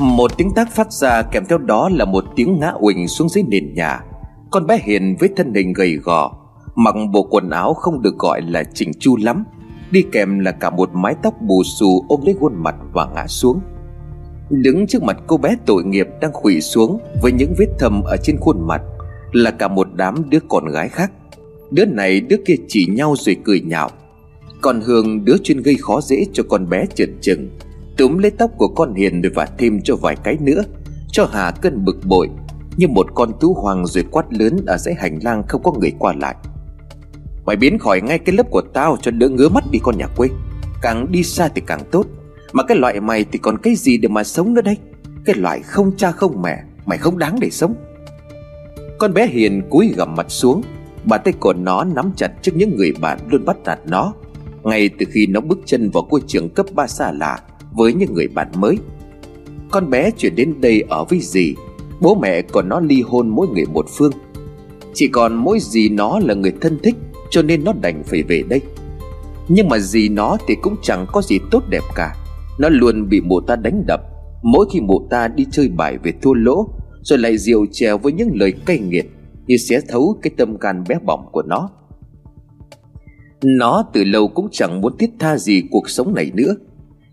Một tiếng tác phát ra kèm theo đó là một tiếng ngã uỳnh xuống dưới nền nhà. Con bé Hiền với thân hình gầy gò, Mặc bộ quần áo không được gọi là chỉnh chu lắm, Đi kèm là cả một mái tóc bù xù ôm lấy khuôn mặt và ngã xuống. Đứng trước mặt cô bé tội nghiệp đang khủy xuống Với những vết thâm ở trên khuôn mặt Là cả một đám đứa con gái khác. Đứa này, đứa kia chỉ nhau rồi cười nhạo. Còn Hương, đứa chuyên gây khó dễ cho con bé trượt chừng túm lấy tóc của con hiền rồi vả thêm cho vài cái nữa, cho hà cơn bực bội, như một con tú hoàng rồi quát lớn ở dãy hành lang không có người qua lại. Mày biến khỏi ngay cái lớp của tao cho đỡ ngứa mắt đi con nhà quê, càng đi xa thì càng tốt mà cái loại mày thì còn cái gì để mà sống nữa đây? Cái loại không cha không mẹ, mày không đáng để sống. Con bé hiền cúi gằm mặt xuống bàn tay của nó nắm chặt trước những người bạn luôn bắt nạt nó. Ngay từ khi nó bước chân vào ngôi trường cấp 3 xa lạ với những người bạn mới. Con bé chuyển đến đây ở với dì, bố mẹ của nó ly hôn mỗi người một phương. Chỉ còn mỗi dì nó là người thân thích, cho nên nó đành phải về đây. Nhưng mà dì nó thì cũng chẳng có gì tốt đẹp cả nó luôn bị mụ ta đánh đập. Mỗi khi mụ ta đi chơi bài về thua lỗ, rồi lại rượu chèo với những lời cay nghiệt, như xé thấu cái tâm can bé bỏng của nó. Nó từ lâu cũng chẳng muốn thiết tha gì cuộc sống này nữa.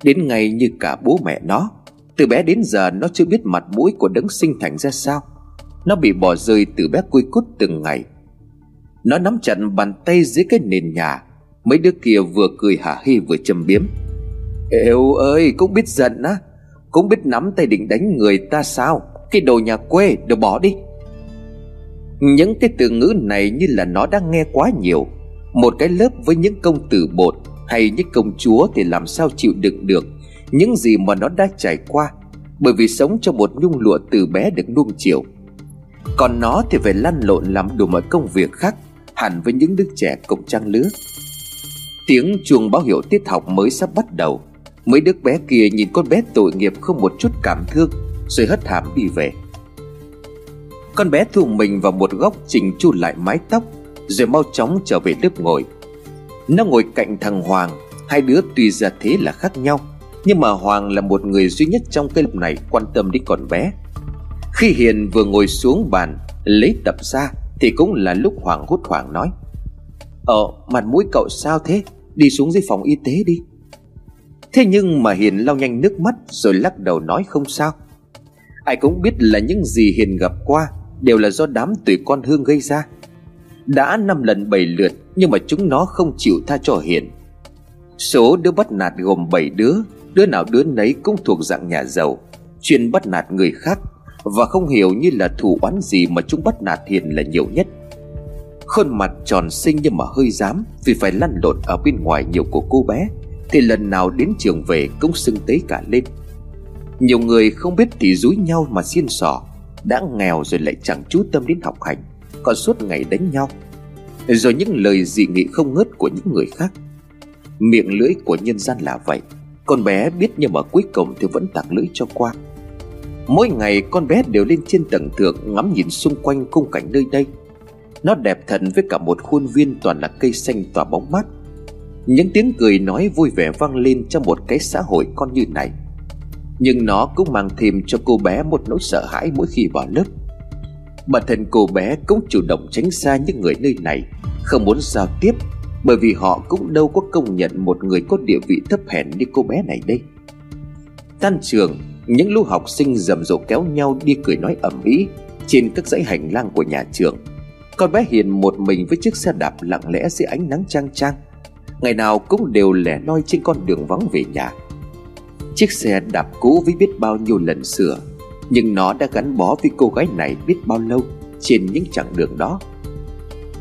Đến ngày như cả bố mẹ nó, Từ bé đến giờ nó chưa biết mặt mũi của đấng sinh thành ra sao. Nó bị bỏ rơi từ bé cui cút từng ngày. Nó nắm chặt bàn tay dưới cái nền nhà, Mấy đứa kia vừa cười hả hê vừa châm biếm. Êu ơi, cũng biết giận á. Cũng biết nắm tay định đánh người ta sao? Cái đồ nhà quê, đồ bỏ đi. Những cái từ ngữ này như là nó đang nghe quá nhiều. Một cái lớp với những công tử bột hay những công chúa thì làm sao chịu đựng được những gì mà nó đã trải qua. Bởi vì sống trong một nhung lụa từ bé được nuông chiều. Còn nó thì phải lăn lộn làm đủ mọi công việc khác, hẳn với những đứa trẻ cùng trang lứa. Tiếng chuông báo hiệu tiết học mới sắp bắt đầu mấy đứa bé kia nhìn con bé tội nghiệp không một chút cảm thương, rồi hất hàm đi về. Con bé thu mình vào một góc chỉnh chu lại mái tóc, rồi mau chóng trở về lớp ngồi. Nó ngồi cạnh thằng Hoàng, Hai đứa tuy ra thế là khác nhau, Nhưng mà Hoàng là một người duy nhất trong cái lớp này quan tâm đến con bé. Khi Hiền vừa ngồi xuống bàn, Lấy tập ra, Thì cũng là lúc Hoàng hốt hoảng nói Ờ mặt mũi cậu sao thế? Đi xuống dưới phòng y tế đi. Thế nhưng mà Hiền lau nhanh nước mắt Rồi lắc đầu nói không sao. Ai cũng biết là những gì Hiền gặp qua Đều là do đám tùy con Hương gây ra. Đã năm lần bảy lượt nhưng mà chúng nó không chịu tha cho hiền. Số đứa bắt nạt gồm 7 đứa đứa nào đứa nấy cũng thuộc dạng nhà giàu, chuyên bắt nạt người khác và không hiểu như là thủ oán gì mà chúng bắt nạt hiền là nhiều nhất. Khuôn mặt tròn xinh nhưng mà hơi dám vì phải lăn lộn ở bên ngoài nhiều của cô bé thì lần nào đến trường về cũng sưng tấy cả lên. Nhiều người không biết thì dúi nhau mà xiên sò, đã nghèo rồi lại chẳng chú tâm đến học hành, còn suốt ngày đánh nhau. Rồi những lời dị nghị không ngớt của những người khác. Miệng lưỡi của nhân gian là vậy, con bé biết nhưng mà cuối cùng thì vẫn tặng lưỡi cho qua. Mỗi ngày con bé đều lên trên tầng thượng ngắm nhìn xung quanh khung cảnh nơi đây. Nó đẹp thật với cả một khuôn viên toàn là cây xanh tỏa bóng mát những tiếng cười nói vui vẻ vang lên trong một cái xã hội con như này. Nhưng nó cũng mang thêm cho cô bé một nỗi sợ hãi mỗi khi vào lớp. Bản thân cô bé cũng chủ động tránh xa những người nơi này, Không muốn giao tiếp, Bởi vì họ cũng đâu có công nhận một người có địa vị thấp hèn như cô bé này đây. Tan trường, Những lũ học sinh rầm rộ kéo nhau đi cười nói ẩm ý Trên các dãy hành lang của nhà trường. Con bé Hiền một mình với chiếc xe đạp lặng lẽ dưới ánh nắng trang trang Ngày nào cũng đều lẻ loi trên con đường vắng về nhà. Chiếc xe đạp cũ với biết bao nhiêu lần sửa, nhưng nó đã gắn bó với cô gái này biết bao lâu trên những chặng đường đó.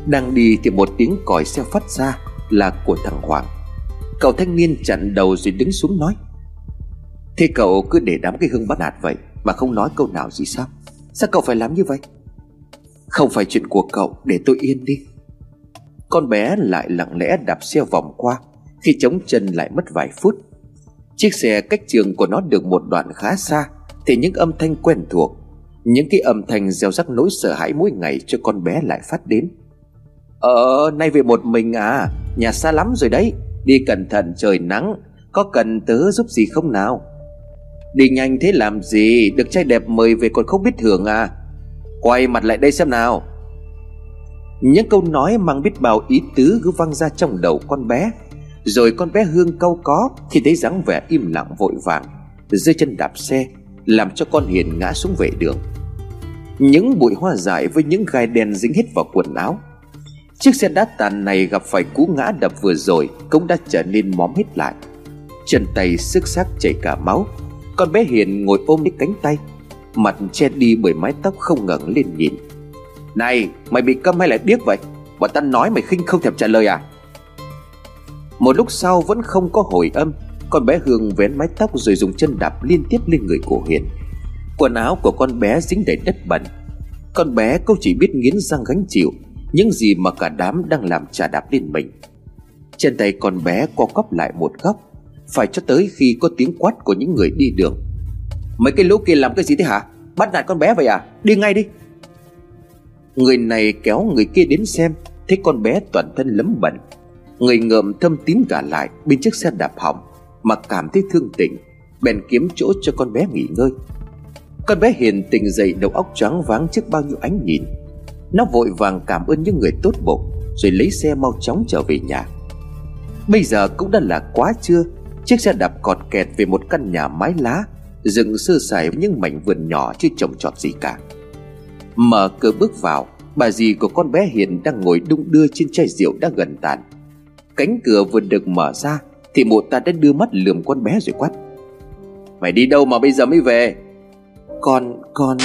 Đang đi thì một tiếng còi xe phát ra là của thằng hoàng. Cậu thanh niên chặn đầu rồi đứng xuống nói, thế cậu cứ để đám cái hương bắt nạt vậy mà không nói câu nào gì sao? Sao cậu phải làm như vậy? Không phải chuyện của cậu, để tôi yên đi con bé lại lặng lẽ đạp xe vòng qua, khi chống chân lại mất vài phút. Chiếc xe cách trường của nó được một đoạn khá xa, thì những âm thanh quen thuộc, những cái âm thanh gieo rắc nỗi sợ hãi mỗi ngày cho con bé lại phát đến. Ờ nay về một mình à? Nhà xa lắm rồi đấy. Đi cẩn thận, trời nắng. Có cần tớ giúp gì không nào? Đi nhanh thế làm gì? Được trai đẹp mời về còn không biết thưởng à? Quay mặt lại đây xem nào. Những câu nói mang biết bao ý tứ cứ văng ra trong đầu con bé. Rồi con bé Hương câu có Khi thấy dáng vẻ im lặng vội vàng Rơi chân đạp xe, Làm cho con Hiền ngã xuống vệ đường. Những bụi hoa dại với những gai đen dính hết vào quần áo. Chiếc xe đá tàn này gặp phải cú ngã đập vừa rồi Cũng đã trở nên móm hết lại. Chân tay sức xác chảy cả máu, Con bé Hiền ngồi ôm lấy cánh tay, Mặt che đi bởi mái tóc không ngẩng lên nhìn. Này, mày bị câm hay là điếc vậy? Bọn ta nói mày khinh không thèm trả lời à? Một lúc sau vẫn không có hồi âm, Con bé Hương vén mái tóc rồi dùng chân đạp liên tiếp lên người của Hiền Quần áo của con bé dính đầy đất bẩn. Con bé cũng chỉ biết nghiến răng gánh chịu, những gì mà cả đám đang làm trà đạp lên mình. Trên tay con bé co quắp lại một góc, Phải cho tới khi có tiếng quát của những người đi đường. Mấy cái lũ kia làm cái gì thế hả? Bắt nạt con bé vậy à? Đi ngay đi. Người này kéo người kia đến xem, Thấy con bé toàn thân lấm bẩn Người ngợm thâm tín cả lại Bên chiếc xe đạp hỏng, Mà cảm thấy thương tình, Bèn kiếm chỗ cho con bé nghỉ ngơi. Con bé hiền tình dậy đầu óc trắng váng trước bao nhiêu ánh nhìn. Nó vội vàng cảm ơn những người tốt bụng, Rồi lấy xe mau chóng trở về nhà. Bây giờ cũng đã là quá trưa, Chiếc xe đạp cọt kẹt về một căn nhà mái lá Dựng sơ sài những mảnh vườn nhỏ chưa trồng trọt gì cả. Mở cửa bước vào Bà dì của con bé Hiền đang ngồi đung đưa trên chai rượu đã gần tàn. Cánh cửa vừa được mở ra Thì mụ ta đã đưa mắt lườm con bé rồi quát. Mày đi đâu mà bây giờ mới về? Con, con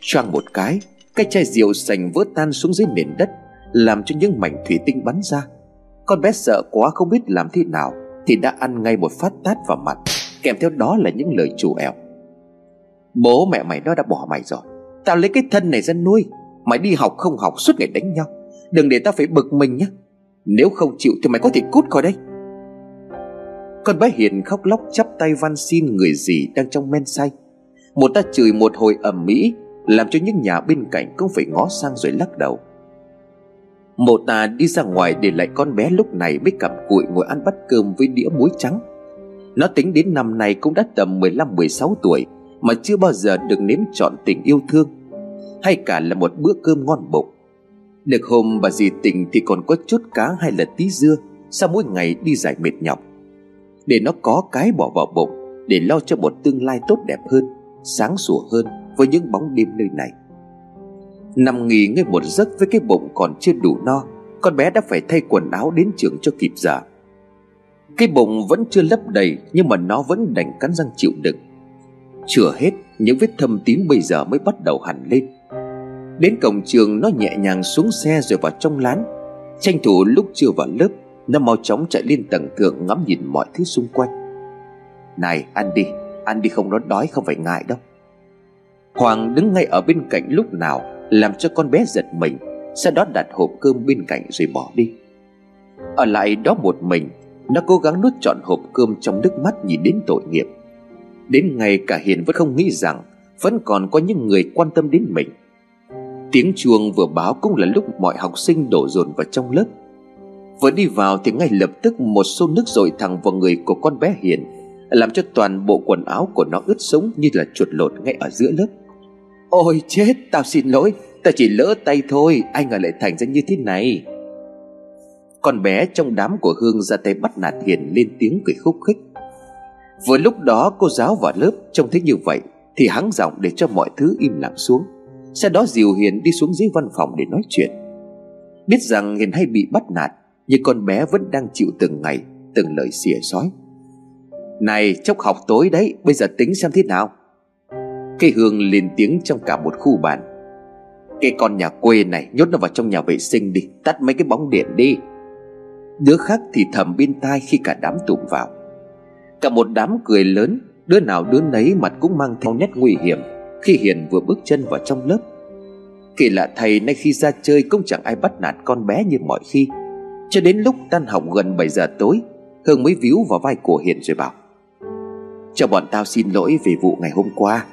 Choang một cái cái chai rượu sành vỡ tan xuống dưới nền đất Làm cho những mảnh thủy tinh bắn ra. Con bé sợ quá không biết làm thế nào Thì đã ăn ngay một phát tát vào mặt Kèm theo đó là những lời chủ ẻo. Bố mẹ mày nó đã bỏ mày rồi. Tao lấy cái thân này ra nuôi, Mày đi học không học suốt ngày đánh nhau. Đừng để tao phải bực mình nhé Nếu không chịu thì mày có thể cút khỏi đây. Con bé Hiền khóc lóc chắp tay van xin người gì đang trong men say. Một ta chửi một hồi ầm mỹ làm cho những nhà bên cạnh cũng phải ngó sang rồi lắc đầu. Mộ ta đi ra ngoài để lại con bé lúc này mới cặm cụi ngồi ăn bát cơm với đĩa muối trắng. Nó tính đến năm nay cũng đã tầm 15-16 tuổi. Mà chưa bao giờ được nếm trọn tình yêu thương, Hay cả là một bữa cơm ngon bụng. Được hôm bà dì tình thì còn có chút cá hay là tí dưa, Sau mỗi ngày đi giải mệt nhọc. Để nó có cái bỏ vào bụng, Để lo cho một tương lai tốt đẹp hơn, Sáng sủa hơn với những bóng đêm nơi này. Nằm nghỉ ngơi một giấc với cái bụng còn chưa đủ no, con bé đã phải thay quần áo đến trường cho kịp giờ. Cái bụng vẫn chưa lấp đầy, nhưng mà nó vẫn đành cắn răng chịu đựng chưa hết, những vết thâm tím bây giờ mới bắt đầu hẳn lên. Đến cổng trường, nó nhẹ nhàng xuống xe rồi vào trong lán. Tranh thủ lúc chưa vào lớp, nó mau chóng chạy lên tầng thượng ngắm nhìn mọi thứ xung quanh. Này, ăn đi ăn đi không nó đói, không phải ngại đâu. Hoàng đứng ngay ở bên cạnh lúc nào, Làm cho con bé giật mình, Sau đó đặt hộp cơm bên cạnh rồi bỏ đi. Ở lại đó một mình, Nó cố gắng nuốt trọn hộp cơm trong nước mắt nhìn đến tội nghiệp. Đến ngày cả Hiền vẫn không nghĩ rằng Vẫn còn có những người quan tâm đến mình. Tiếng chuông vừa báo cũng là lúc mọi học sinh đổ dồn vào trong lớp. Vừa đi vào thì ngay lập tức một xô nước dội thẳng vào người của con bé Hiền, Làm cho toàn bộ quần áo của nó ướt sũng như là chuột lột ngay ở giữa lớp. Ôi chết, tao xin lỗi, Tao chỉ lỡ tay thôi Anh ngờ lại thành ra như thế này. Con bé trong đám của Hương ra tay bắt nạt Hiền lên tiếng cười khúc khích. Vừa lúc đó cô giáo vào lớp, Trông thấy như vậy, Thì hắng giọng để cho mọi thứ im lặng xuống. Sau đó dìu Hiền đi xuống dưới văn phòng để nói chuyện. Biết rằng Hiền hay bị bắt nạt, Nhưng con bé vẫn đang chịu từng ngày, Từng lời xỉa sói Này, chốc học tối đấy, Bây giờ tính xem thế nào? Cây hương lên tiếng trong cả một khu bàn. Cái con nhà quê này, nhốt nó vào trong nhà vệ sinh đi, Tắt mấy cái bóng điện đi. Đứa khác thì thầm bên tai khi cả đám tụm vào. Cả một đám cười lớn, Đứa nào đứa nấy mặt cũng mang theo nét nguy hiểm, Khi Hiền vừa bước chân vào trong lớp. Kỳ lạ thầy nay khi ra chơi cũng chẳng ai bắt nạt con bé như mọi khi. Cho đến lúc tan học gần 7 giờ tối, Hương mới víu vào vai của Hiền rồi bảo, Cho bọn tao xin lỗi về vụ ngày hôm qua.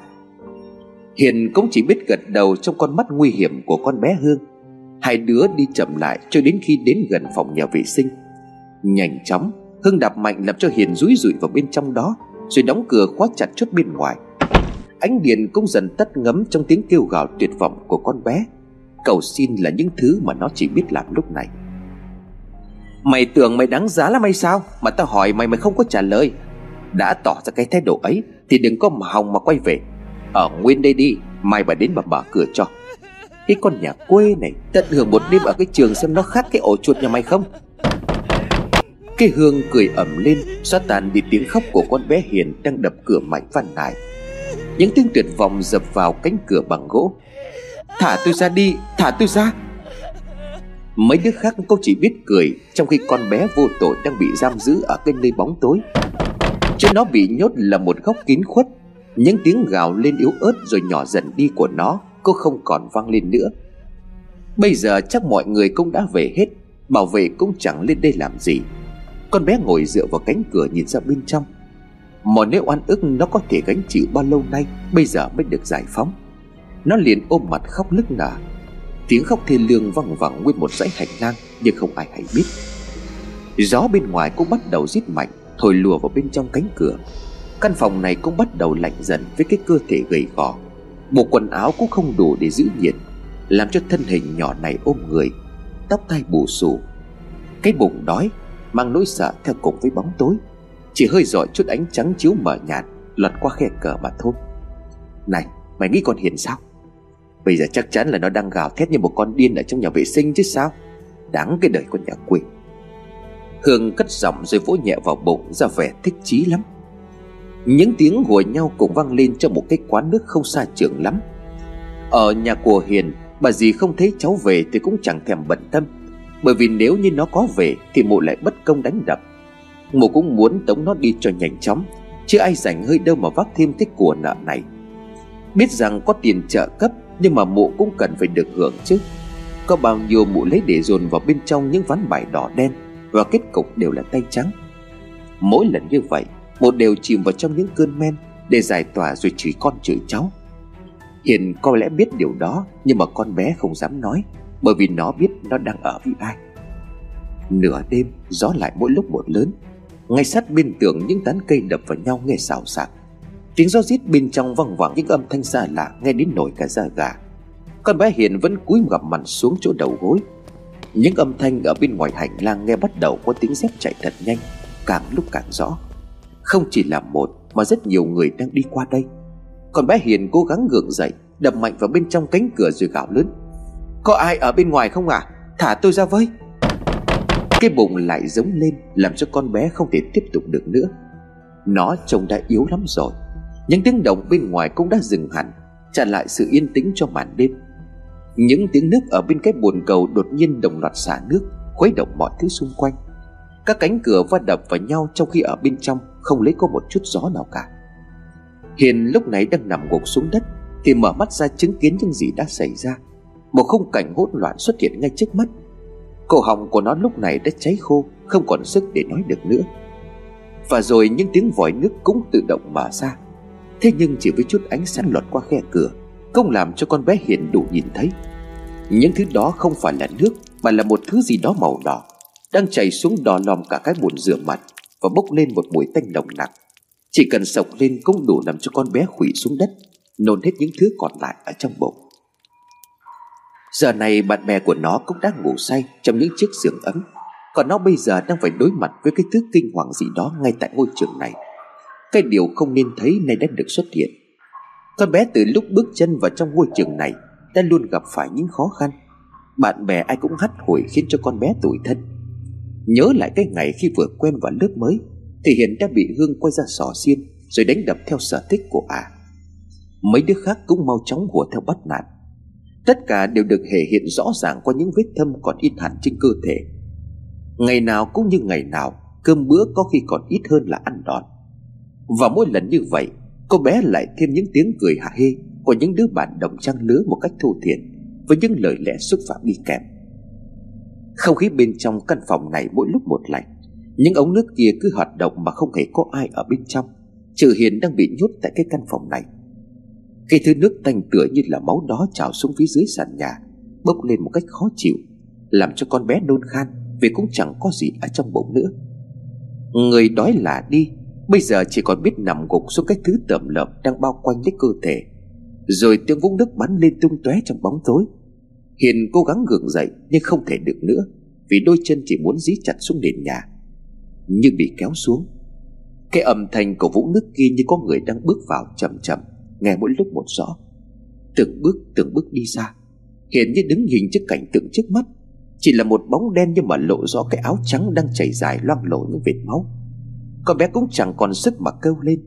Hiền cũng chỉ biết gật đầu trong con mắt nguy hiểm của con bé Hương. Hai đứa đi chậm lại cho đến khi đến gần phòng nhà vệ sinh. Nhanh chóng hưng đạp mạnh làm cho Hiền rúi rụi vào bên trong đó, Rồi đóng cửa khóa chặt chốt bên ngoài. Ánh điện cũng dần tắt ngấm trong tiếng kêu gào tuyệt vọng của con bé. Cầu xin là những thứ mà nó chỉ biết làm lúc này. Mày tưởng mày đáng giá lắm hay sao? Mà tao hỏi mày mày không có trả lời. Đã tỏ ra cái thái độ ấy, Thì đừng có mà hòng mà quay về. Ở nguyên đây đi, Mai bà đến bà mở cửa cho. Cái con nhà quê này Tận hưởng một đêm ở cái trường xem nó khác cái ổ chuột nhà mày không? Cái hương cười ẩm lên, Xóa tàn đi tiếng khóc của con bé Hiền Đang đập cửa mạnh van nài Những tiếng tuyệt vọng dập vào cánh cửa bằng gỗ. Thả tôi ra đi, Thả tôi ra. Mấy đứa khác cũng chỉ biết cười, Trong khi con bé vô tội đang bị giam giữ Ở cái nơi bóng tối. Trên nó bị nhốt là một góc kín khuất. Những tiếng gào lên yếu ớt Rồi nhỏ dần đi của nó, Cô không còn vang lên nữa. Bây giờ chắc mọi người cũng đã về hết, Bảo vệ cũng chẳng lên đây làm gì. Con bé ngồi dựa vào cánh cửa nhìn ra bên trong. Mà nếu oan ức, nó có thể gánh chịu bao lâu nay, Bây giờ mới được giải phóng. Nó liền ôm mặt khóc nức nở. Tiếng khóc thê lương văng vẳng nguyên một dãy hành lang, Nhưng không ai hay biết. Gió bên ngoài cũng bắt đầu rít mạnh, Thổi lùa vào bên trong cánh cửa. Căn phòng này cũng bắt đầu lạnh dần Với cái cơ thể gầy gò. Bộ quần áo cũng không đủ để giữ nhiệt, Làm cho thân hình nhỏ này ôm người, Tóc tai bù xù. Cái bụng đói Mang nỗi sợ theo cùng với bóng tối. Chỉ hơi rọi chút ánh trắng chiếu mờ nhạt Lọt qua khe cờ mà thôi. Này, mày nghĩ con Hiền sao? Bây giờ chắc chắn là nó đang gào thét như một con điên ở trong nhà vệ sinh chứ sao? Đáng cái đời con nhà quê Hương cất giọng rồi vỗ nhẹ vào bụng, ra vẻ thích chí lắm. Những tiếng hùa nhau cùng vang lên trong một cái quán nước không xa trường lắm. Ở nhà của Hiền, Bà dì không thấy cháu về thì cũng chẳng thèm bận tâm. Bởi vì nếu như nó có về, Thì mụ lại bất công đánh đập. Mụ cũng muốn tống nó đi cho nhanh chóng, Chứ ai rảnh hơi đâu mà vác thêm cái của nợ này. Biết rằng có tiền trợ cấp, Nhưng mà mụ cũng cần phải được hưởng chứ. Có bao nhiêu mụ lấy để dồn vào bên trong những ván bài đỏ đen, Và kết cục đều là tay trắng. Mỗi lần như vậy, Mụ đều chìm vào trong những cơn men Để giải tỏa rồi chửi con chửi cháu. Hiền có lẽ biết điều đó, Nhưng mà con bé không dám nói. Bởi vì nó biết nó đang ở với ai. Nửa đêm, gió lại mỗi lúc một lớn. Ngay sát bên tường, những tán cây đập vào nhau nghe xào xạc. Tiếng gió rít bên trong văng vẳng, những âm thanh xa lạ nghe đến nổi cả da gà. Con bé Hiền vẫn cúi gập mặt xuống chỗ đầu gối. Những âm thanh ở bên ngoài hành lang nghe bắt đầu có tiếng dép chạy thật nhanh, Càng lúc càng rõ. Không chỉ là một, mà rất nhiều người đang đi qua đây. Con bé Hiền cố gắng gượng dậy, Đập mạnh vào bên trong cánh cửa rồi gào lớn. Có ai ở bên ngoài không à Thả tôi ra với. Cái bụng lại giống lên, Làm cho con bé không thể tiếp tục được nữa. Nó trông đã yếu lắm rồi. Những tiếng động bên ngoài cũng đã dừng hẳn, trả lại sự yên tĩnh cho màn đêm. Những tiếng nước ở bên cái bồn cầu đột nhiên đồng loạt xả nước, khuấy động mọi thứ xung quanh. Các cánh cửa va đập vào nhau trong khi ở bên trong, không lấy có một chút gió nào cả. Hiền lúc này đang nằm gục xuống đất, thì mở mắt ra chứng kiến những gì đã xảy ra một khung cảnh hỗn loạn xuất hiện ngay trước mắt. Cổ họng của nó lúc này đã cháy khô, không còn sức để nói được nữa. Và rồi những tiếng vòi nước cũng tự động mở ra. Thế nhưng chỉ với chút ánh sáng lọt qua khe cửa Không làm cho con bé Hiền đủ nhìn thấy. Những thứ đó không phải là nước, Mà là một thứ gì đó màu đỏ, Đang chảy xuống đỏ lòm cả cái bồn rửa mặt Và bốc lên một mùi tanh nồng nặc. Chỉ cần sộc lên cũng đủ làm cho con bé khủy xuống đất, Nôn hết những thứ còn lại ở trong bụng. Giờ này bạn bè của nó cũng đang ngủ say Trong những chiếc giường ấm. Còn nó bây giờ đang phải đối mặt với cái thứ kinh hoàng gì đó Ngay tại ngôi trường này. Cái điều không nên thấy nay đã được xuất hiện. Con bé từ lúc bước chân vào trong ngôi trường này Đã luôn gặp phải những khó khăn. Bạn bè ai cũng hắt hủi khiến cho con bé tủi thân. Nhớ lại cái ngày khi vừa quen vào lớp mới Thì Hiền đã bị Hương quay ra sò xiên Rồi đánh đập theo sở thích của ả. À. Mấy đứa khác cũng mau chóng hùa theo bắt nạt. Tất cả đều được thể hiện rõ ràng qua những vết thâm còn in hẳn trên cơ thể. Ngày nào cũng như ngày nào, Cơm bữa có khi còn ít hơn là ăn đòn. Và mỗi lần như vậy, Cô bé lại thêm những tiếng cười hả hê Của những đứa bạn đồng trang lứa một cách thô thiện Với những lời lẽ xúc phạm đi kèm. Không khí bên trong căn phòng này mỗi lúc một lạnh, Những ống nước kia cứ hoạt động mà không hề có ai ở bên trong, Trừ Hiền đang bị nhốt tại cái căn phòng này khi thứ nước tanh tựa như là máu đó trào xuống phía dưới sàn nhà, Bốc lên một cách khó chịu, Làm cho con bé nôn khan Vì cũng chẳng có gì ở trong bụng nữa. Người đói là đi, Bây giờ chỉ còn biết nằm gục xuống cái thứ tẩm lợm Đang bao quanh lấy cơ thể, Rồi tiếng vũng nước bắn lên tung tóe trong bóng tối. Hiền cố gắng gượng dậy Nhưng không thể được nữa Vì đôi chân chỉ muốn dí chặt xuống nền nhà. Nhưng bị kéo xuống, Cái âm thanh của vũng nước kia như có người đang bước vào chậm chậm. Nghe mỗi lúc một rõ. Từng bước từng bước đi xa hiện như đứng nhìn trước cảnh tượng trước mắt, Chỉ là một bóng đen nhưng mà lộ rõ cái áo trắng đang chảy dài loang lổ những vệt máu. Con bé cũng chẳng còn sức mà kêu lên.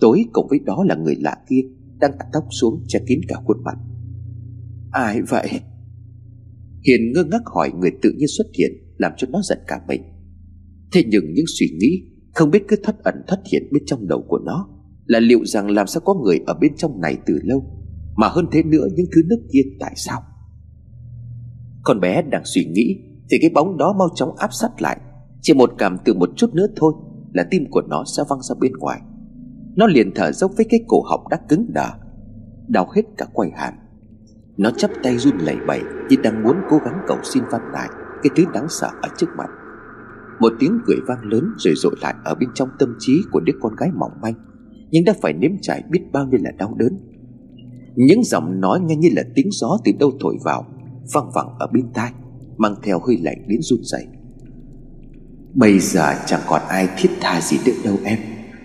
Tối cùng với đó là người lạ kia Đang tóc xuống che kín cả khuôn mặt. Ai vậy? Hiền ngơ ngác hỏi người tự nhiên xuất hiện, Làm cho nó giận cả mình. Thế nhưng những suy nghĩ Không biết cứ thất ẩn thất hiện bên trong đầu của nó là liệu rằng làm sao có người ở bên trong này từ lâu, Mà hơn thế nữa những thứ nước kia tại sao? Con bé đang suy nghĩ, Thì cái bóng đó mau chóng áp sát lại. Chỉ một cảm từ một chút nữa thôi Là tim của nó sẽ văng ra bên ngoài. Nó liền thở dốc với cái cổ họng đã cứng đờ, Đau hết cả quay hàm nó chắp tay run lẩy bẩy Như đang muốn cố gắng cầu xin văn lại Cái thứ đáng sợ ở trước mặt. Một tiếng cười vang lớn rồi rội lại Ở bên trong tâm trí của đứa con gái mỏng manh. Nhưng đã phải nếm trải biết bao nhiêu là đau đớn. Những giọng nói nghe như là tiếng gió từ đâu thổi vào Văng vẳng ở bên tai, Mang theo hơi lạnh đến run rẩy. Bây giờ chẳng còn ai thiết tha gì nữa đâu em.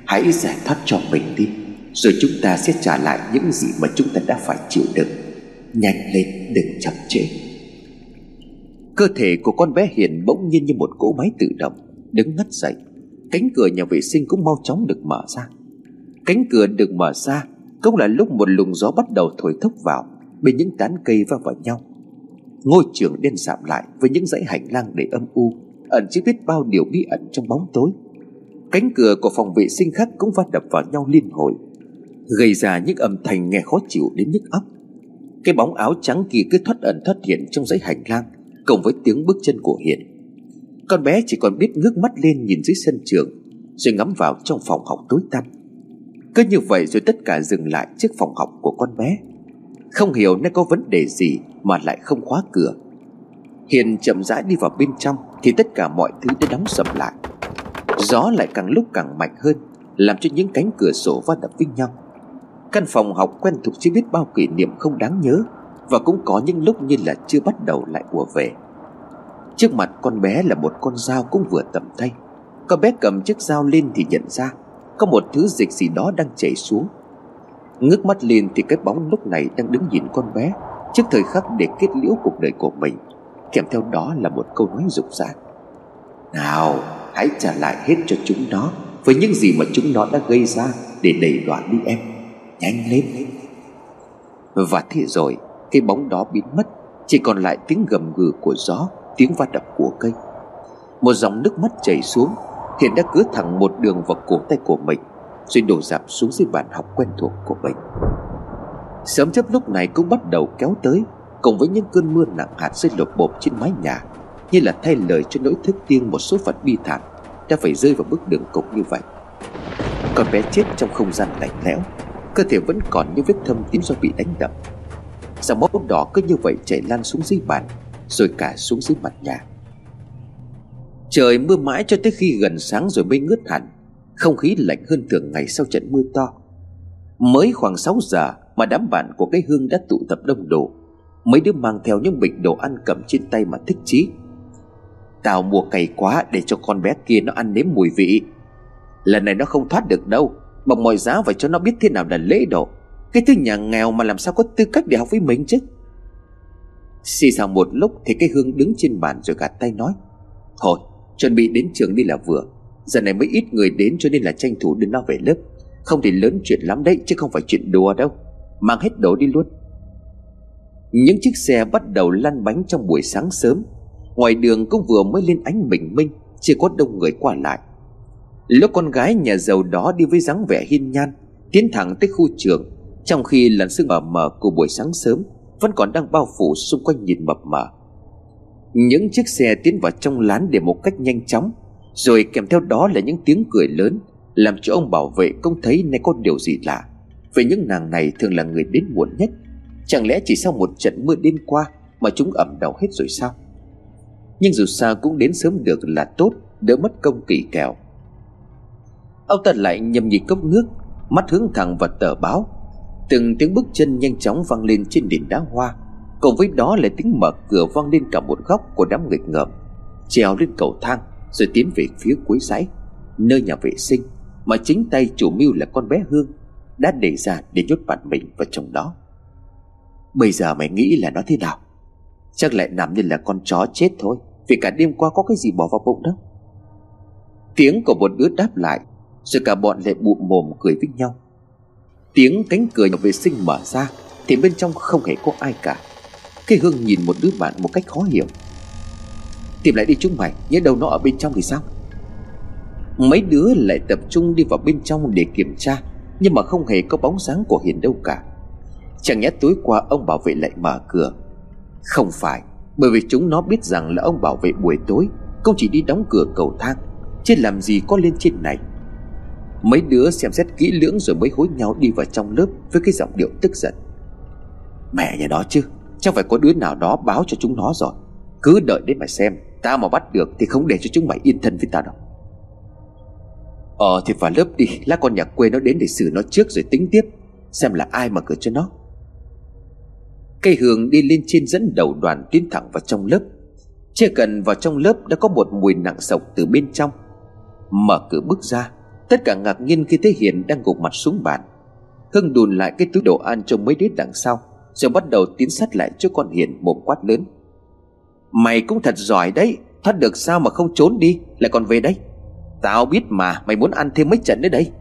Hãy giải thoát cho mình đi, Rồi chúng ta sẽ trả lại những gì mà chúng ta đã phải chịu đựng. Nhanh lên, đừng chậm trễ. Cơ thể của con bé Hiền bỗng nhiên như một cỗ máy tự động, Đứng ngất dậy. Cánh cửa nhà vệ sinh cũng mau chóng được mở ra. Cánh cửa được mở ra, Cũng là lúc một luồng gió bắt đầu thổi thốc vào Bên những tán cây va vào nhau. Ngôi trường đen sạm lại Với những dãy hành lang để âm u, Ẩn chứa biết bao điều bí ẩn trong bóng tối. Cánh cửa của phòng vệ sinh khác cũng va đập vào nhau liên hồi, Gây ra những âm thanh nghe khó chịu đến nhức óc. Cái bóng áo trắng kia cứ thoát ẩn thoát hiện trong dãy hành lang, Cộng với tiếng bước chân của Hiền. Con bé chỉ còn biết ngước mắt lên nhìn dưới sân trường, Rồi ngắm vào trong phòng học tối tăm. Cứ như vậy rồi tất cả dừng lại trước phòng học của con bé. Không hiểu nó có vấn đề gì mà lại không khóa cửa. Hiền chậm rãi đi vào bên trong Thì tất cả mọi thứ đã đóng sầm lại. Gió lại càng lúc càng mạnh hơn, Làm cho những cánh cửa sổ va đập với nhau. Căn phòng học quen thuộc chưa biết bao kỷ niệm không đáng nhớ Và cũng có những lúc như là chưa bắt đầu lại ùa về. Trước mặt con bé là một con dao cũng vừa tầm tay. Con bé cầm chiếc dao lên thì nhận ra có một thứ dịch gì đó đang chảy xuống. Ngước mắt lên thì cái bóng lúc này đang đứng nhìn con bé, Trước thời khắc để kết liễu cuộc đời của mình, Kèm theo đó là một câu nói rục rã. Nào, hãy trả lại hết cho chúng nó, Với những gì mà chúng nó đã gây ra Để đẩy đoạn đi em. Nhanh lên. Và thế rồi, Cái bóng đó biến mất, Chỉ còn lại tiếng gầm gừ của gió, Tiếng va đập của cây. Một dòng nước mắt chảy xuống Hiện đã cứ thẳng một đường vào cổ tay của mình, Rồi đổ dạp xuống dưới bàn học quen thuộc của mình. Sớm chấp lúc này cũng bắt đầu kéo tới, Cùng với những cơn mưa nặng hạt rơi lột bột trên mái nhà, Như là thay lời cho nỗi thức tiên một số phận bi thảm Đã phải rơi vào bước đường cục như vậy. Con bé chết trong không gian lạnh lẽo, Cơ thể vẫn còn những vết thâm tím do bị đánh đập. Dòng máu đỏ cứ như vậy chảy lan xuống dưới bàn, Rồi cả xuống dưới mặt nhà. Trời mưa mãi cho tới khi gần sáng rồi mới ngớt hẳn. Không khí lạnh hơn thường ngày sau trận mưa to. Mới khoảng 6 giờ mà đám bạn của cái hương đã tụ tập đông đủ. Mấy đứa mang theo những bịch đồ ăn cầm trên tay mà thích chí. Tao mua cày quá để cho con bé kia nó ăn nếm mùi vị. Lần này nó không thoát được đâu Bằng mọi giá phải cho nó biết thế nào là lễ độ. Cái thứ nhà nghèo mà làm sao có tư cách để học với mình chứ? Xì xào một lúc thì cái hương đứng trên bàn rồi gạt tay nói, Thôi chuẩn bị đến trường đi là vừa. Giờ này mới ít người đến cho nên là tranh thủ đưa nó về lớp. Không thì lớn chuyện lắm đấy, chứ không phải chuyện đùa đâu. Mang hết đồ đi luôn. Những chiếc xe bắt đầu lăn bánh trong buổi sáng sớm. Ngoài đường cũng vừa mới lên ánh bình minh, Chưa có đông người qua lại. Lúc con gái nhà giàu đó đi với dáng vẻ hiên nhan, Tiến thẳng tới khu trường, Trong khi làn sương mờ mờ của buổi sáng sớm Vẫn còn đang bao phủ xung quanh nhìn mập mờ. Những chiếc xe tiến vào trong lán để một cách nhanh chóng, Rồi kèm theo đó là những tiếng cười lớn, Làm cho ông bảo vệ không thấy nay có điều gì lạ. Vì những nàng này thường là người đến muộn nhất. Chẳng lẽ chỉ sau một trận mưa đêm qua Mà chúng ẩm đầu hết rồi sao? Nhưng dù sao cũng đến sớm được là tốt, Đỡ mất công kỳ kèo. Ông ta lại nhầm nhị cốc nước, Mắt hướng thẳng vào tờ báo. Từng tiếng bước chân nhanh chóng vang lên trên đỉnh đá hoa. Cùng với đó là tiếng mở cửa vang lên cả một góc của đám nghịch ngợm. Trèo lên cầu thang, Rồi tiến về phía cuối dãy Nơi nhà vệ sinh, Mà chính tay chủ mưu là con bé Hương, Đã để ra để nhốt bạn mình vào trong đó. Bây giờ mày nghĩ là nó thế nào? Chắc lại nằm như là con chó chết thôi, Vì cả đêm qua có cái gì bỏ vào bụng đâu Tiếng của một đứa đáp lại, Rồi cả bọn lại bụm mồm cười với nhau. Tiếng cánh cửa nhà vệ sinh mở ra, Thì bên trong không hề có ai cả khi Hương nhìn một đứa bạn một cách khó hiểu. Tìm lại đi chúng mày, Nhớ đâu nó ở bên trong thì sao? Mấy đứa lại tập trung đi vào bên trong để kiểm tra, Nhưng mà không hề có bóng dáng của Hiền đâu cả. Chẳng nhẽ tối qua ông bảo vệ lại mở cửa. Không phải, Bởi vì chúng nó biết rằng là ông bảo vệ buổi tối, Không chỉ đi đóng cửa cầu thang, Chứ làm gì có lên trên này. Mấy đứa xem xét kỹ lưỡng rồi mới hối nhau đi vào trong lớp Với cái giọng điệu tức giận. Mẹ nhà đó chứ Chắc phải có đứa nào đó báo cho chúng nó rồi. Cứ đợi đến mà xem Tao mà bắt được thì không để cho chúng mày yên thân với tao đâu. Ờ thì vào lớp đi, lá con nhà quê nó đến để xử nó trước rồi tính tiếp, Xem là ai mà cửa cho nó. Cây hương đi lên trên dẫn đầu đoàn tiến thẳng vào trong lớp. Chưa cần vào trong lớp đã có một mùi nặng sộc từ bên trong. Mở cửa bước ra, Tất cả ngạc nhiên khi thấy Hiền đang gục mặt xuống bàn. Hưng đùn lại cái túi đồ ăn cho mấy đứa đằng sau. Rồi bắt đầu tiến sát lại trước con Hiền mồm quát lớn. Mày cũng thật giỏi đấy, Thoát được sao mà không trốn đi, Lại còn về đây. Tao biết mà, mày muốn ăn thêm mấy trận nữa đây.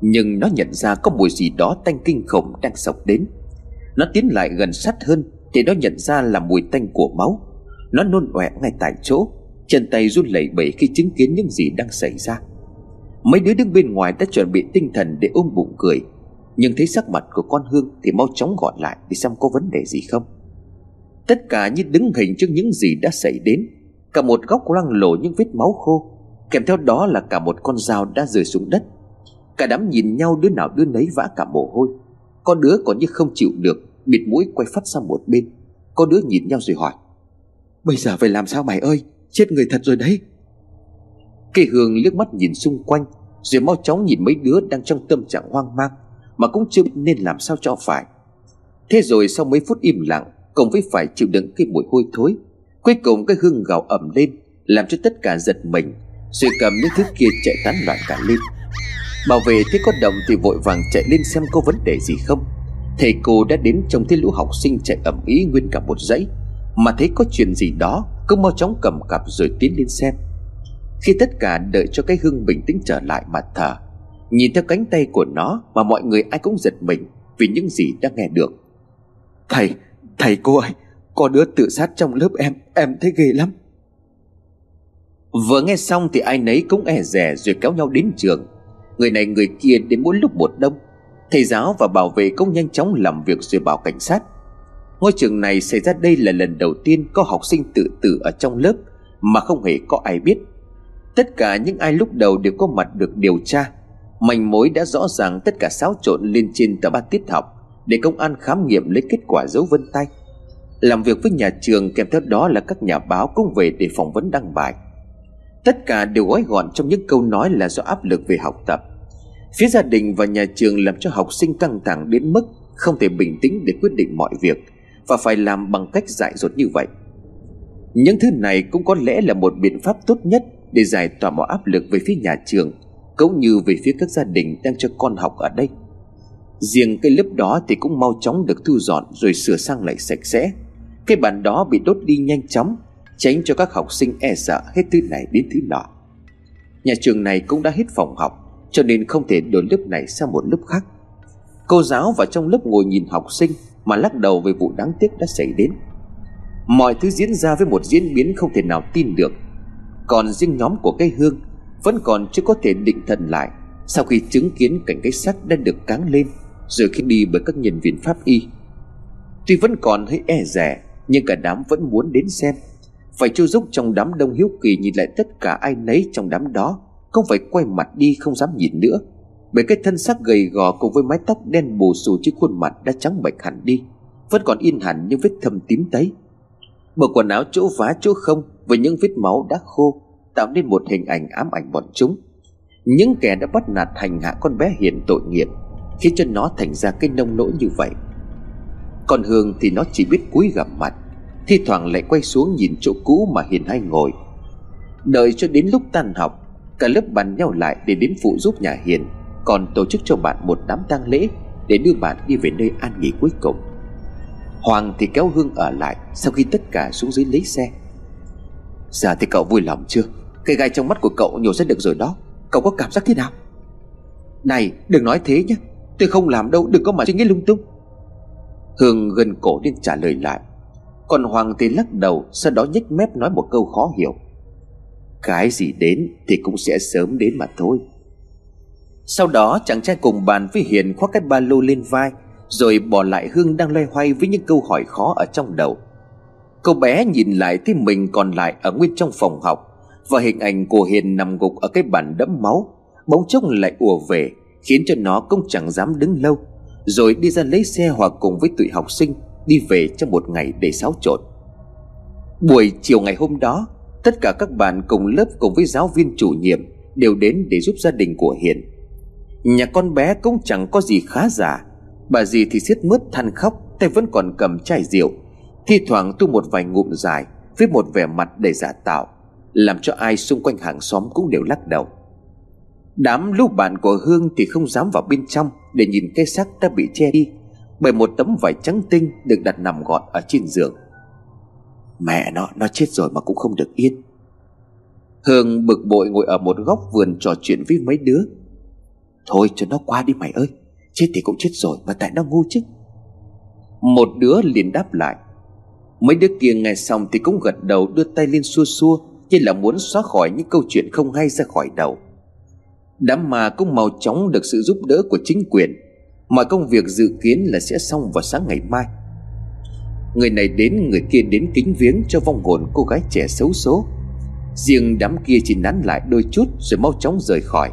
Nhưng nó nhận ra có mùi gì đó tanh kinh khủng đang sộc đến. Nó tiến lại gần sát hơn, Thì nó nhận ra là mùi tanh của máu. Nó nôn ọe ngay tại chỗ, Chân tay run lẩy bẩy khi chứng kiến những gì đang xảy ra. Mấy đứa đứng bên ngoài đã chuẩn bị tinh thần để ôm bụng cười. Nhưng thấy sắc mặt của con Hương Thì mau chóng gọn lại để xem có vấn đề gì không. Tất cả như đứng hình trước những gì đã xảy đến, Cả một góc loang lổ những vết máu khô, Kèm theo đó là cả một con dao đã rơi xuống đất. Cả đám nhìn nhau đứa nào đứa nấy vã cả mồ hôi. Có đứa còn như không chịu được, Bịt mũi quay phát sang một bên. Có đứa nhìn nhau rồi hỏi, Bây giờ phải làm sao mày ơi? Chết người thật rồi đấy. Cây hương liếc mắt nhìn xung quanh, Rồi mau chóng nhìn mấy đứa đang trong tâm trạng hoang mang. Mà cũng chưa biết nên làm sao cho phải. Thế rồi sau mấy phút im lặng Cùng với phải chịu đựng cái mùi hôi thối. Cuối cùng cái hương gào ẩm lên, Làm cho tất cả giật mình, Rồi cầm những thứ kia chạy tán loạn cả lên. Bảo vệ thấy có động thì vội vàng chạy lên xem có vấn đề gì không. Thầy cô đã đến trông thấy lũ học sinh chạy ẩm ý nguyên cả một dãy. Mà thấy có chuyện gì đó, cứ mau chóng cầm cặp rồi tiến lên xem. Khi tất cả đợi cho cái hương bình tĩnh trở lại mà thở Nhìn theo cánh tay của nó Mà mọi người ai cũng giật mình Vì những gì đã nghe được. Thầy, thầy cô ơi Có đứa tự sát trong lớp em Em thấy ghê lắm. Vừa nghe xong thì ai nấy cũng e rẻ Rồi kéo nhau đến trường. Người này người kia đến mỗi lúc một đông. Thầy giáo và bảo vệ cũng nhanh chóng làm việc rồi bảo cảnh sát. Ngôi trường này xảy ra đây là lần đầu tiên có học sinh tự tử ở trong lớp Mà không hề có ai biết. Tất cả những ai lúc đầu đều có mặt được điều tra Manh mối đã rõ ràng tất cả xáo trộn lên trên tờ ba tiết học, Để công an khám nghiệm lấy kết quả dấu vân tay. Làm việc với nhà trường kèm theo đó là các nhà báo cũng về để phỏng vấn đăng bài. Tất cả đều gói gọn trong những câu nói là do áp lực về học tập. Phía gia đình và nhà trường làm cho học sinh căng thẳng đến mức Không thể bình tĩnh để quyết định mọi việc, Và phải làm bằng cách dại dột như vậy. Những thứ này cũng có lẽ là một biện pháp tốt nhất Để giải tỏa mọi áp lực về phía nhà trường. Cũng như về phía các gia đình đang cho con học ở đây. Riêng cái lớp đó thì cũng mau chóng được thu dọn Rồi sửa sang lại sạch sẽ. Cái bàn đó bị đốt đi nhanh chóng, Tránh cho các học sinh e sợ hết thứ này đến thứ nọ. Nhà trường này cũng đã hết phòng học, Cho nên không thể đổi lớp này sang một lớp khác. Cô giáo vào trong lớp ngồi nhìn học sinh Mà lắc đầu về vụ đáng tiếc đã xảy đến. Mọi thứ diễn ra với một diễn biến không thể nào tin được. Còn riêng nhóm của cây hương vẫn còn chưa có thể định thần lại. Sau khi chứng kiến cảnh cái xác đang được cáng lên, Rồi khi đi bởi các nhân viên pháp y, Tuy vẫn còn hơi e rẻ Nhưng cả đám vẫn muốn đến xem. Phải chu giúp trong đám đông hiếu kỳ nhìn lại tất cả ai nấy trong đám đó, Không phải quay mặt đi không dám nhìn nữa. Bởi cái thân xác gầy gò cùng với mái tóc đen bù xù trên khuôn mặt đã trắng bệch hẳn đi, Vẫn còn in hẳn những vết thâm tím tấy. Bộ quần áo chỗ vá chỗ không Với những vết máu đã khô Tạo nên một hình ảnh ám ảnh bọn chúng. Những kẻ đã bắt nạt hành hạ con bé hiền tội nghiệp, Khiến cho nó thành ra cái nông nỗi như vậy. Còn Hương thì nó chỉ biết cúi gặp mặt, Thi thoảng lại quay xuống nhìn chỗ cũ mà Hiền hay ngồi. Đợi cho đến lúc tan học, Cả lớp bàn nhau lại để đến phụ giúp nhà Hiền, Còn tổ chức cho bạn một đám tang lễ Để đưa bạn đi về nơi an nghỉ cuối cùng. Hoàng thì kéo Hương ở lại Sau khi tất cả xuống dưới lấy xe. Dạ, Giờ thì cậu vui lòng chưa? Cây gai trong mắt của cậu nhổ ra được rồi đó. Cậu có cảm giác thế nào? Này, đừng nói thế nhé. Tôi không làm đâu, đừng có mà suy nghĩ lung tung. Hương gần cổ lên trả lời lại. Còn Hoàng thì lắc đầu, Sau đó nhếch mép nói một câu khó hiểu. Cái gì đến thì cũng sẽ sớm đến mà thôi. Sau đó, chàng trai cùng bàn với Hiền khoác cái ba lô lên vai, Rồi bỏ lại Hương đang loay hoay với những câu hỏi khó ở trong đầu. Cô bé nhìn lại thấy mình còn lại ở nguyên trong phòng học. Và hình ảnh của Hiền nằm gục ở cái bàn đẫm máu Bóng chốc lại ùa về, Khiến cho nó cũng chẳng dám đứng lâu, Rồi đi ra lấy xe hoặc cùng với tụi học sinh, Đi về trong một ngày để xáo trộn. Buổi chiều ngày hôm đó, Tất cả các bạn cùng lớp cùng với giáo viên chủ nhiệm Đều đến để giúp gia đình của Hiền. Nhà con bé cũng chẳng có gì khá giả, Bà dì thì xiết mướt than khóc, Tay vẫn còn cầm chai rượu, Thi thoảng tu một vài ngụm dài Với một vẻ mặt đầy giả tạo. Làm cho ai xung quanh hàng xóm cũng đều lắc đầu. Đám lũ bạn của Hương thì không dám vào bên trong Để nhìn cái xác đã bị che đi Bởi một tấm vải trắng tinh Được đặt nằm gọn ở trên giường. Mẹ nó, nó chết rồi mà cũng không được yên. Hương bực bội ngồi ở một góc vườn trò chuyện với mấy đứa. Thôi cho nó qua đi mày ơi Chết thì cũng chết rồi mà tại nó ngu chứ. Một đứa liền đáp lại. Mấy đứa kia nghe xong thì cũng gật đầu đưa tay lên xua xua chỉ là muốn xóa khỏi những câu chuyện không hay ra khỏi đầu. Đám ma cũng mau chóng được sự giúp đỡ của chính quyền. Mọi công việc dự kiến là sẽ xong vào sáng ngày mai. Người này đến, người kia đến kính viếng cho vong hồn cô gái trẻ xấu số Riêng đám kia chỉ nắn lại đôi chút rồi mau chóng rời khỏi.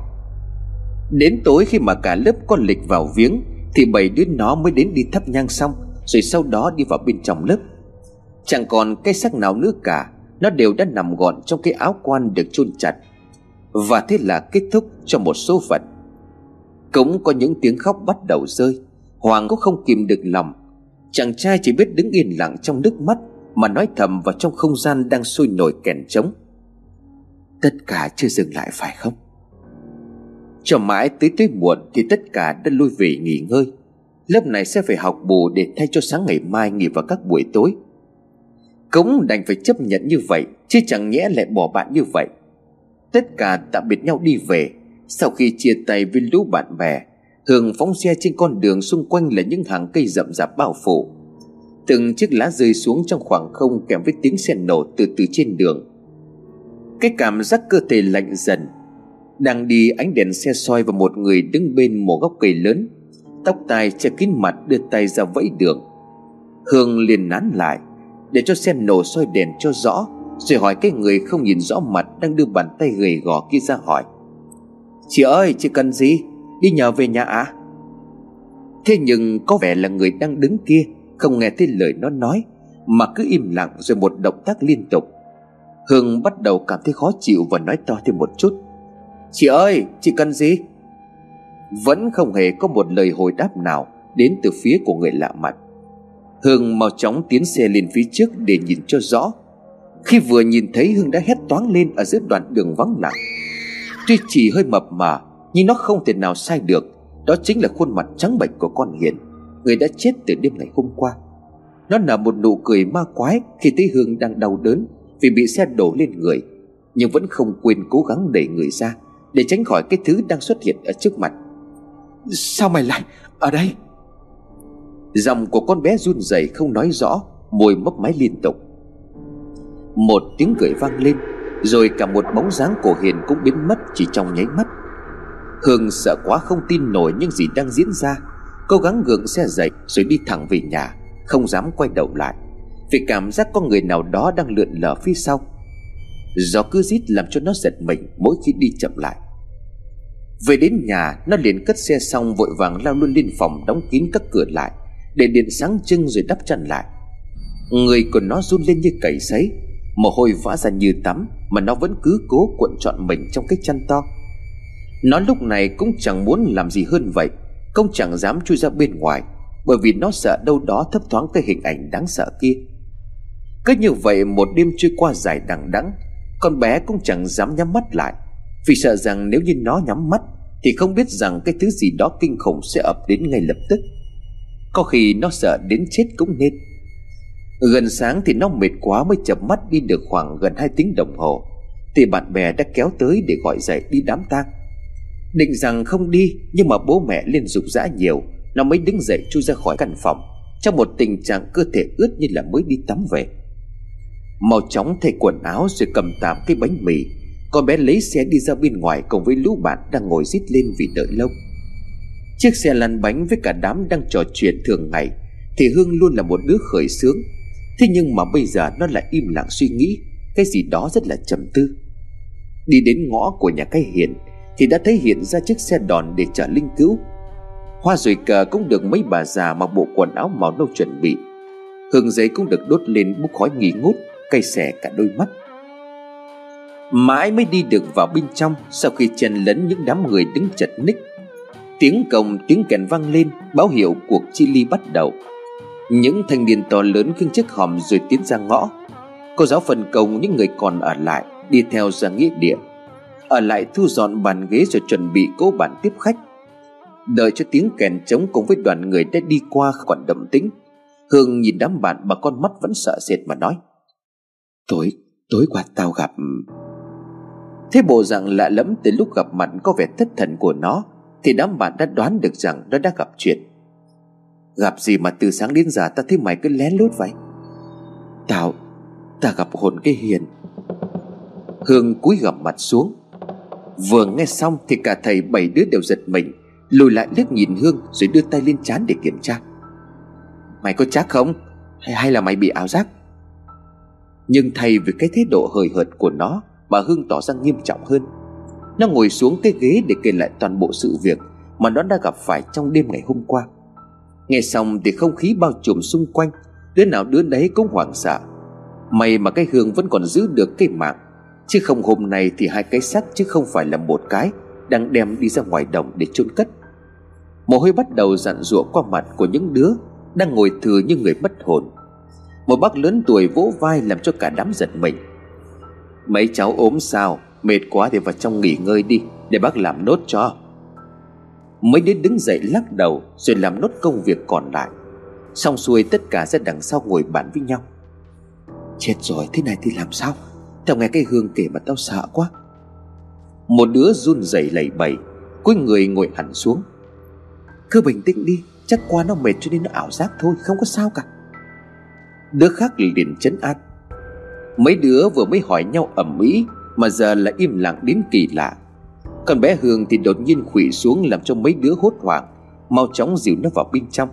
Đến tối khi mà cả lớp con lịch vào viếng, Thì bảy đứa nó mới đến đi thắp nhang xong, Rồi sau đó đi vào bên trong lớp. Chẳng còn cái xác nào nữa cả. Nó đều đã nằm gọn trong cái áo quan được chôn chặt. Và thế là kết thúc cho một số phận. Cũng có những tiếng khóc bắt đầu rơi. Hoàng cũng không kìm được lòng. Chàng trai chỉ biết đứng yên lặng trong nước mắt Mà nói thầm vào trong không gian đang sôi nổi kèn trống. Tất cả chưa dừng lại phải không? Cho mãi tới tới muộn Thì tất cả đã lui về nghỉ ngơi. Lớp này sẽ phải học bù để thay cho sáng ngày mai nghỉ vào các buổi tối cũng đành phải chấp nhận như vậy, Chứ chẳng nhẽ lại bỏ bạn như vậy. Tất cả tạm biệt nhau đi về. Sau khi chia tay với lũ bạn bè, Hường phóng xe trên con đường xung quanh là những hàng cây rậm rạp bao phủ. Từng chiếc lá rơi xuống trong khoảng không kèm với tiếng xe nổ từ từ trên đường. Cái cảm giác cơ thể lạnh dần. Đang đi, ánh đèn xe soi vào một người đứng bên một gốc cây lớn. Tóc tai che kín mặt, đưa tay ra vẫy đường. Hương liền nán lại để cho xem nổ soi đèn cho rõ, Rồi hỏi cái người không nhìn rõ mặt Đang đưa bàn tay gầy gò kia ra hỏi. Chị ơi, chị cần gì? Đi nhờ về nhà à Thế nhưng có vẻ là người đang đứng kia Không nghe thấy lời nó nói, Mà cứ im lặng rồi một động tác liên tục. Hương bắt đầu cảm thấy khó chịu Và nói to thêm một chút. Chị ơi, chị cần gì? Vẫn không hề có một lời hồi đáp nào Đến từ phía của người lạ mặt. Hương mau chóng tiến xe lên phía trước để nhìn cho rõ. Khi vừa nhìn thấy Hương đã hét toáng lên ở giữa đoạn đường vắng lặng. Tuy chỉ hơi mập mà, Nhưng nó không thể nào sai được. Đó chính là khuôn mặt trắng bệch của con Hiền Người đã chết từ đêm ngày hôm qua. Nó nở một nụ cười ma quái Khi thấy Hương đang đau đớn Vì bị xe đổ lên người, Nhưng vẫn không quên cố gắng đẩy người ra Để tránh khỏi cái thứ đang xuất hiện ở trước mặt. Sao mày lại ở đây? Giọng của con bé run rẩy không nói rõ, Môi mấp máy liên tục. Một tiếng cười vang lên, Rồi cả một bóng dáng của Hiền cũng biến mất chỉ trong nháy mắt. Hương sợ quá không tin nổi những gì đang diễn ra, Cố gắng gượng xe dậy rồi đi thẳng về nhà, Không dám quay đầu lại, Vì cảm giác có người nào đó đang lượn lờ phía sau. Gió cứ rít làm cho nó giật mình mỗi khi đi chậm lại. Về đến nhà, Nó liền cất xe xong vội vàng lao luôn lên phòng Đóng kín các cửa lại. Để điện sáng trưng rồi đắp chăn lại. Người của nó run lên như cầy sấy, Mồ hôi vã ra như tắm Mà nó vẫn cứ cố cuộn trọn mình trong cái chăn to. Nó lúc này cũng chẳng muốn làm gì hơn vậy Không chẳng dám chui ra bên ngoài, Bởi vì nó sợ đâu đó thấp thoáng cái hình ảnh đáng sợ kia. Cứ như vậy một đêm trôi qua dài đằng đẵng, Con bé cũng chẳng dám nhắm mắt lại, Vì sợ rằng nếu như nó nhắm mắt Thì không biết rằng cái thứ gì đó kinh khủng sẽ ập đến ngay lập tức. Có khi nó sợ đến chết cũng nên. Gần sáng thì nó mệt quá mới chập mắt đi được khoảng gần 2 tiếng đồng hồ. Thì bạn bè đã kéo tới để gọi dậy đi đám tang. Định rằng không đi, Nhưng mà bố mẹ liên dục dã nhiều. Nó mới đứng dậy chui ra khỏi căn phòng, Trong một tình trạng cơ thể ướt như là mới đi tắm về. Mau chóng thay quần áo rồi cầm tạm cái bánh mì. Con bé lấy xe đi ra bên ngoài cùng với lũ bạn đang ngồi rít lên vì đợi lâu. Chiếc xe lăn bánh với cả đám đang trò chuyện thường ngày Thì Hương luôn là một đứa khởi sướng. Thế nhưng mà bây giờ nó lại im lặng suy nghĩ, Cái gì đó rất là trầm tư. Đi đến ngõ của nhà cái hiền Thì đã thấy hiện ra chiếc xe đòn để chở linh cứu. Hoa rồi cờ cũng được mấy bà già mặc bộ quần áo màu nâu chuẩn bị. Hương giấy cũng được đốt lên bốc khói nghi ngút, cay xẻ cả đôi mắt. Mãi mới đi được vào bên trong sau khi chen lấn những đám người đứng chật ních tiếng cồng tiếng kèn vang lên báo hiệu cuộc chi ly bắt đầu. Những thanh niên to lớn khiêng chiếc hòm rồi tiến ra ngõ. Cô giáo phần công những người còn ở lại đi theo ra nghĩa địa. Ở lại thu dọn bàn ghế rồi chuẩn bị cố bàn tiếp khách. Đợi cho tiếng kèn trống cùng với đoàn người đã đi qua còn đậm tĩnh hương nhìn đám bạn mà con mắt vẫn sợ sệt mà nói Tối, tối qua tao gặp. Thế bộ dạng lạ lẫm từ lúc gặp mặt có vẻ thất thần của nó. Thì đám bạn đã đoán được rằng nó đã gặp chuyện. Gặp gì mà từ sáng đến giờ ta thấy mày cứ lén lút vậy? Tao, ta gặp hồn cái hiền. Hương cúi gằm mặt xuống. Vừa nghe xong thì cả thầy bảy đứa đều giật mình Lùi lại liếc nhìn Hương rồi đưa tay lên chán để kiểm tra. Mày có chắc không? Hay, hay là mày bị ảo giác? Nhưng thầy vì cái thái độ hời hợt của nó Bà Hương tỏ ra nghiêm trọng hơn. Nó ngồi xuống cái ghế để kể lại toàn bộ sự việc Mà nó đã gặp phải trong đêm ngày hôm qua. Nghe xong thì không khí bao trùm xung quanh, Đứa nào đứa đấy cũng hoảng sợ. May mà cái Hương vẫn còn giữ được cái mạng, Chứ không hôm nay thì hai cái xác chứ không phải là một cái Đang đem đi ra ngoài đồng để chôn cất. Mồ hôi bắt đầu dặn dụa qua mặt của những đứa Đang ngồi thừa như người mất hồn. Một bác lớn tuổi vỗ vai làm cho cả đám giật mình. Mấy cháu ốm sao? Mệt quá thì vào trong nghỉ ngơi đi, Để bác làm nốt cho. Mấy đứa đứng dậy lắc đầu, Rồi làm nốt công việc còn lại. Xong xuôi tất cả ra đằng sau ngồi bàn với nhau. Chết rồi, thế này thì làm sao? Tao nghe cái hương kể mà tao sợ quá. Một đứa run rẩy lẩy bẩy, Cuối người ngồi hẳn xuống. Cứ bình tĩnh đi, Chắc qua nó mệt cho nên nó ảo giác thôi, Không có sao cả. Đứa khác liền chấn an. Mấy đứa vừa mới hỏi nhau ẩm mỹ mà giờ là im lặng đến kỳ lạ. Còn bé Hương thì đột nhiên khủy xuống Làm cho mấy đứa hốt hoảng, Mau chóng dìu nó vào bên trong.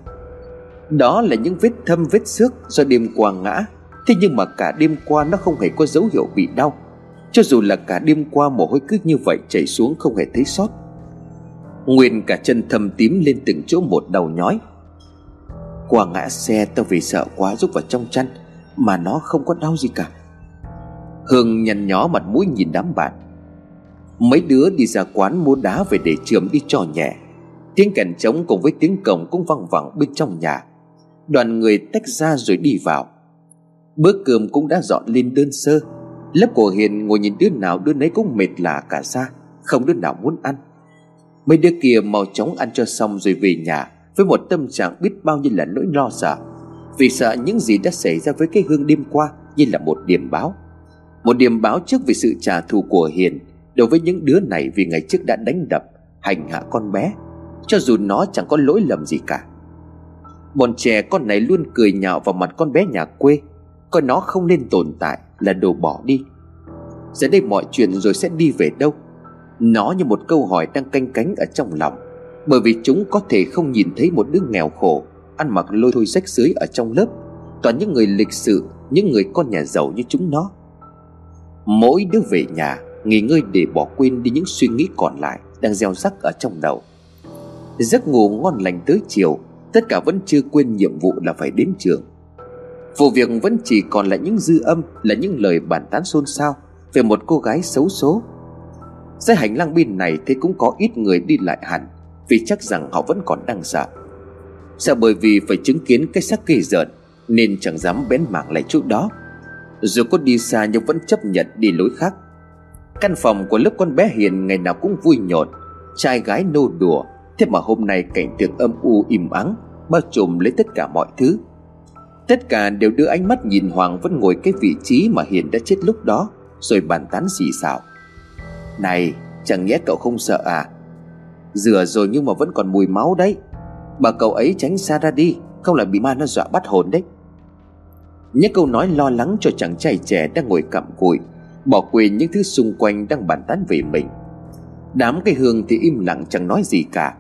Đó là những vết thâm, vết xước Do đêm qua ngã. Thế nhưng mà cả đêm qua nó không hề có dấu hiệu bị đau. Cho dù là cả đêm qua mồ hôi cứ như vậy chảy xuống không hề thấy sót. Nguyên cả chân thâm tím lên từng chỗ một đầu nhói. Qua ngã xe tao vì sợ quá rút vào trong chăn, Mà nó không có đau gì cả. Hương nhăn nhó mặt mũi nhìn đám bạn. Mấy đứa đi ra quán mua đá về để trường đi cho nhẹ. Tiếng kèn trống cùng với tiếng cổng cũng văng vẳng bên trong nhà. Đoàn người tách ra rồi đi vào. Bữa cơm cũng đã dọn lên đơn sơ. Lớp của Hiền ngồi nhìn đứa nào đứa nấy cũng mệt lạ cả ra, Không đứa nào muốn ăn. Mấy đứa kia mau chóng ăn cho xong rồi về nhà, với một tâm trạng biết bao nhiêu là nỗi lo sợ. Vì sợ những gì đã xảy ra với cái hương đêm qua như là một điểm báo một điểm báo trước về sự trả thù của hiền đối với những đứa này vì ngày trước đã đánh đập, hành hạ con bé. Cho dù nó chẳng có lỗi lầm gì cả. Bọn trẻ con này luôn cười nhạo vào mặt con bé nhà quê. Coi nó không nên tồn tại là đồ bỏ đi. Giờ đây mọi chuyện rồi sẽ đi về đâu? Nó như một câu hỏi đang canh cánh ở trong lòng. Bởi vì chúng có thể không nhìn thấy một đứa nghèo khổ, Ăn mặc lôi thôi rách dưới ở trong lớp. Toàn những người lịch sự, Những người con nhà giàu như chúng nó. Mỗi đứa về nhà, Nghỉ ngơi để bỏ quên đi những suy nghĩ còn lại đang gieo rắc ở trong đầu. Giấc ngủ ngon lành tới chiều, Tất cả vẫn chưa quên nhiệm vụ là phải đến trường. Vụ việc vẫn chỉ còn là những dư âm, Là những lời bàn tán xôn xao Về một cô gái xấu số. Dưới hành lang bên này thế cũng có ít người đi lại hẳn, Vì chắc rằng họ vẫn còn đang sợ. Sợ bởi vì phải chứng kiến cái xác kỳ rợn, Nên chẳng dám bén mảng lại chút đó. Dù có đi xa nhưng vẫn chấp nhận đi lối khác. Căn phòng của lớp con bé Hiền ngày nào cũng vui nhộn, Trai gái nô đùa. Thế mà hôm nay cảnh tượng âm u im ắng, Bao trùm lấy tất cả mọi thứ. Tất cả đều đưa ánh mắt nhìn Hoàng vẫn ngồi cái vị trí mà Hiền đã chết lúc đó, Rồi bàn tán xì xào. Này, chẳng nhẽ cậu không sợ à? Rửa rồi nhưng mà vẫn còn mùi máu đấy. Bà cậu ấy tránh xa ra đi, Không là bị ma nó dọa bắt hồn đấy. Những câu nói lo lắng cho chàng trai trẻ đang ngồi cặm cụi, Bỏ quên những thứ xung quanh đang bàn tán về mình. Đám cây hương thì im lặng chẳng nói gì cả,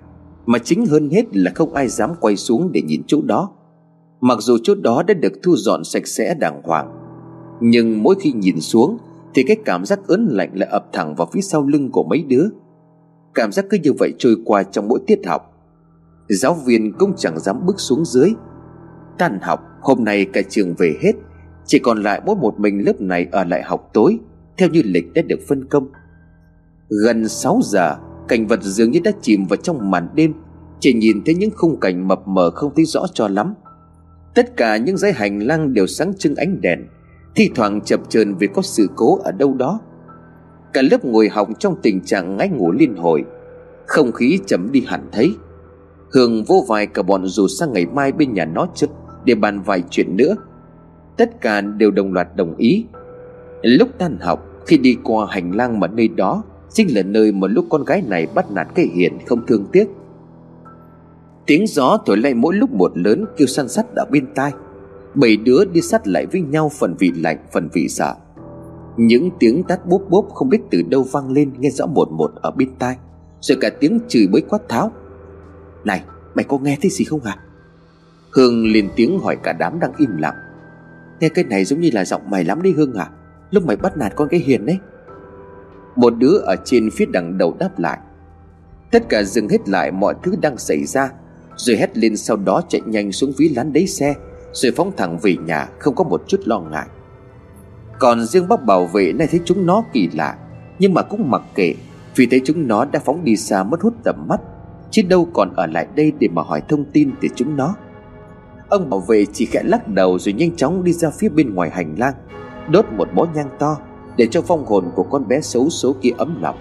Mà chính hơn hết là không ai dám quay xuống để nhìn chỗ đó. Mặc dù chỗ đó đã được thu dọn sạch sẽ đàng hoàng, Nhưng mỗi khi nhìn xuống Thì cái cảm giác ớn lạnh lại ập thẳng vào phía sau lưng của mấy đứa. Cảm giác cứ như vậy trôi qua trong mỗi tiết học. Giáo viên cũng chẳng dám bước xuống dưới. Tan học hôm nay cả trường về hết, Chỉ còn lại mỗi một mình lớp này ở lại học tối, Theo như lịch đã được phân công. Gần 6 giờ, Cảnh vật dường như đã chìm vào trong màn đêm, Chỉ nhìn thấy những khung cảnh mập mờ không thấy rõ cho lắm. Tất cả những dãy hành lang đều sáng trưng ánh đèn, Thi thoảng chập chờn vì có sự cố ở đâu đó. Cả lớp ngồi học trong tình trạng ngáy ngủ liên hồi, Không khí chậm đi hẳn thấy. Hương vô vài cả bọn dù sang ngày mai bên nhà nó chất để bàn vài chuyện nữa. Tất cả đều đồng loạt đồng ý. Lúc tan học, Khi đi qua hành lang mà nơi đó Chính là nơi mà lúc con gái này bắt nạt cái hiền không thương tiếc. Tiếng gió thổi lay mỗi lúc một lớn, kêu săn sắt ở bên tai. Bảy đứa đi sát lại với nhau phần vị lạnh, phần vị sợ dạ. Những tiếng tát bốp bốp không biết từ đâu vang lên, nghe rõ một một ở bên tai, Rồi cả tiếng chửi bới quát tháo. Này, mày có nghe thấy gì không hả? Hương lên tiếng hỏi cả đám đang im lặng. Nghe cái này giống như là giọng mày lắm đấy, Hương à? Lúc mày bắt nạt con cái hiền đấy. Một đứa ở trên phía đằng đầu đáp lại. Tất cả dừng hết lại mọi thứ đang xảy ra Rồi hét lên sau đó chạy nhanh xuống ví lán đáy xe Rồi phóng thẳng về nhà không có một chút lo ngại. Còn riêng bác bảo vệ này thấy chúng nó kỳ lạ Nhưng mà cũng mặc kệ Vì thấy chúng nó đã phóng đi xa mất hút tầm mắt Chứ đâu còn ở lại đây để mà hỏi thông tin từ chúng nó. Ông bảo vệ chỉ khẽ lắc đầu rồi nhanh chóng đi ra phía bên ngoài hành lang, Đốt một bó nhang to Để cho phong hồn của con bé xấu số kia ấm lòng.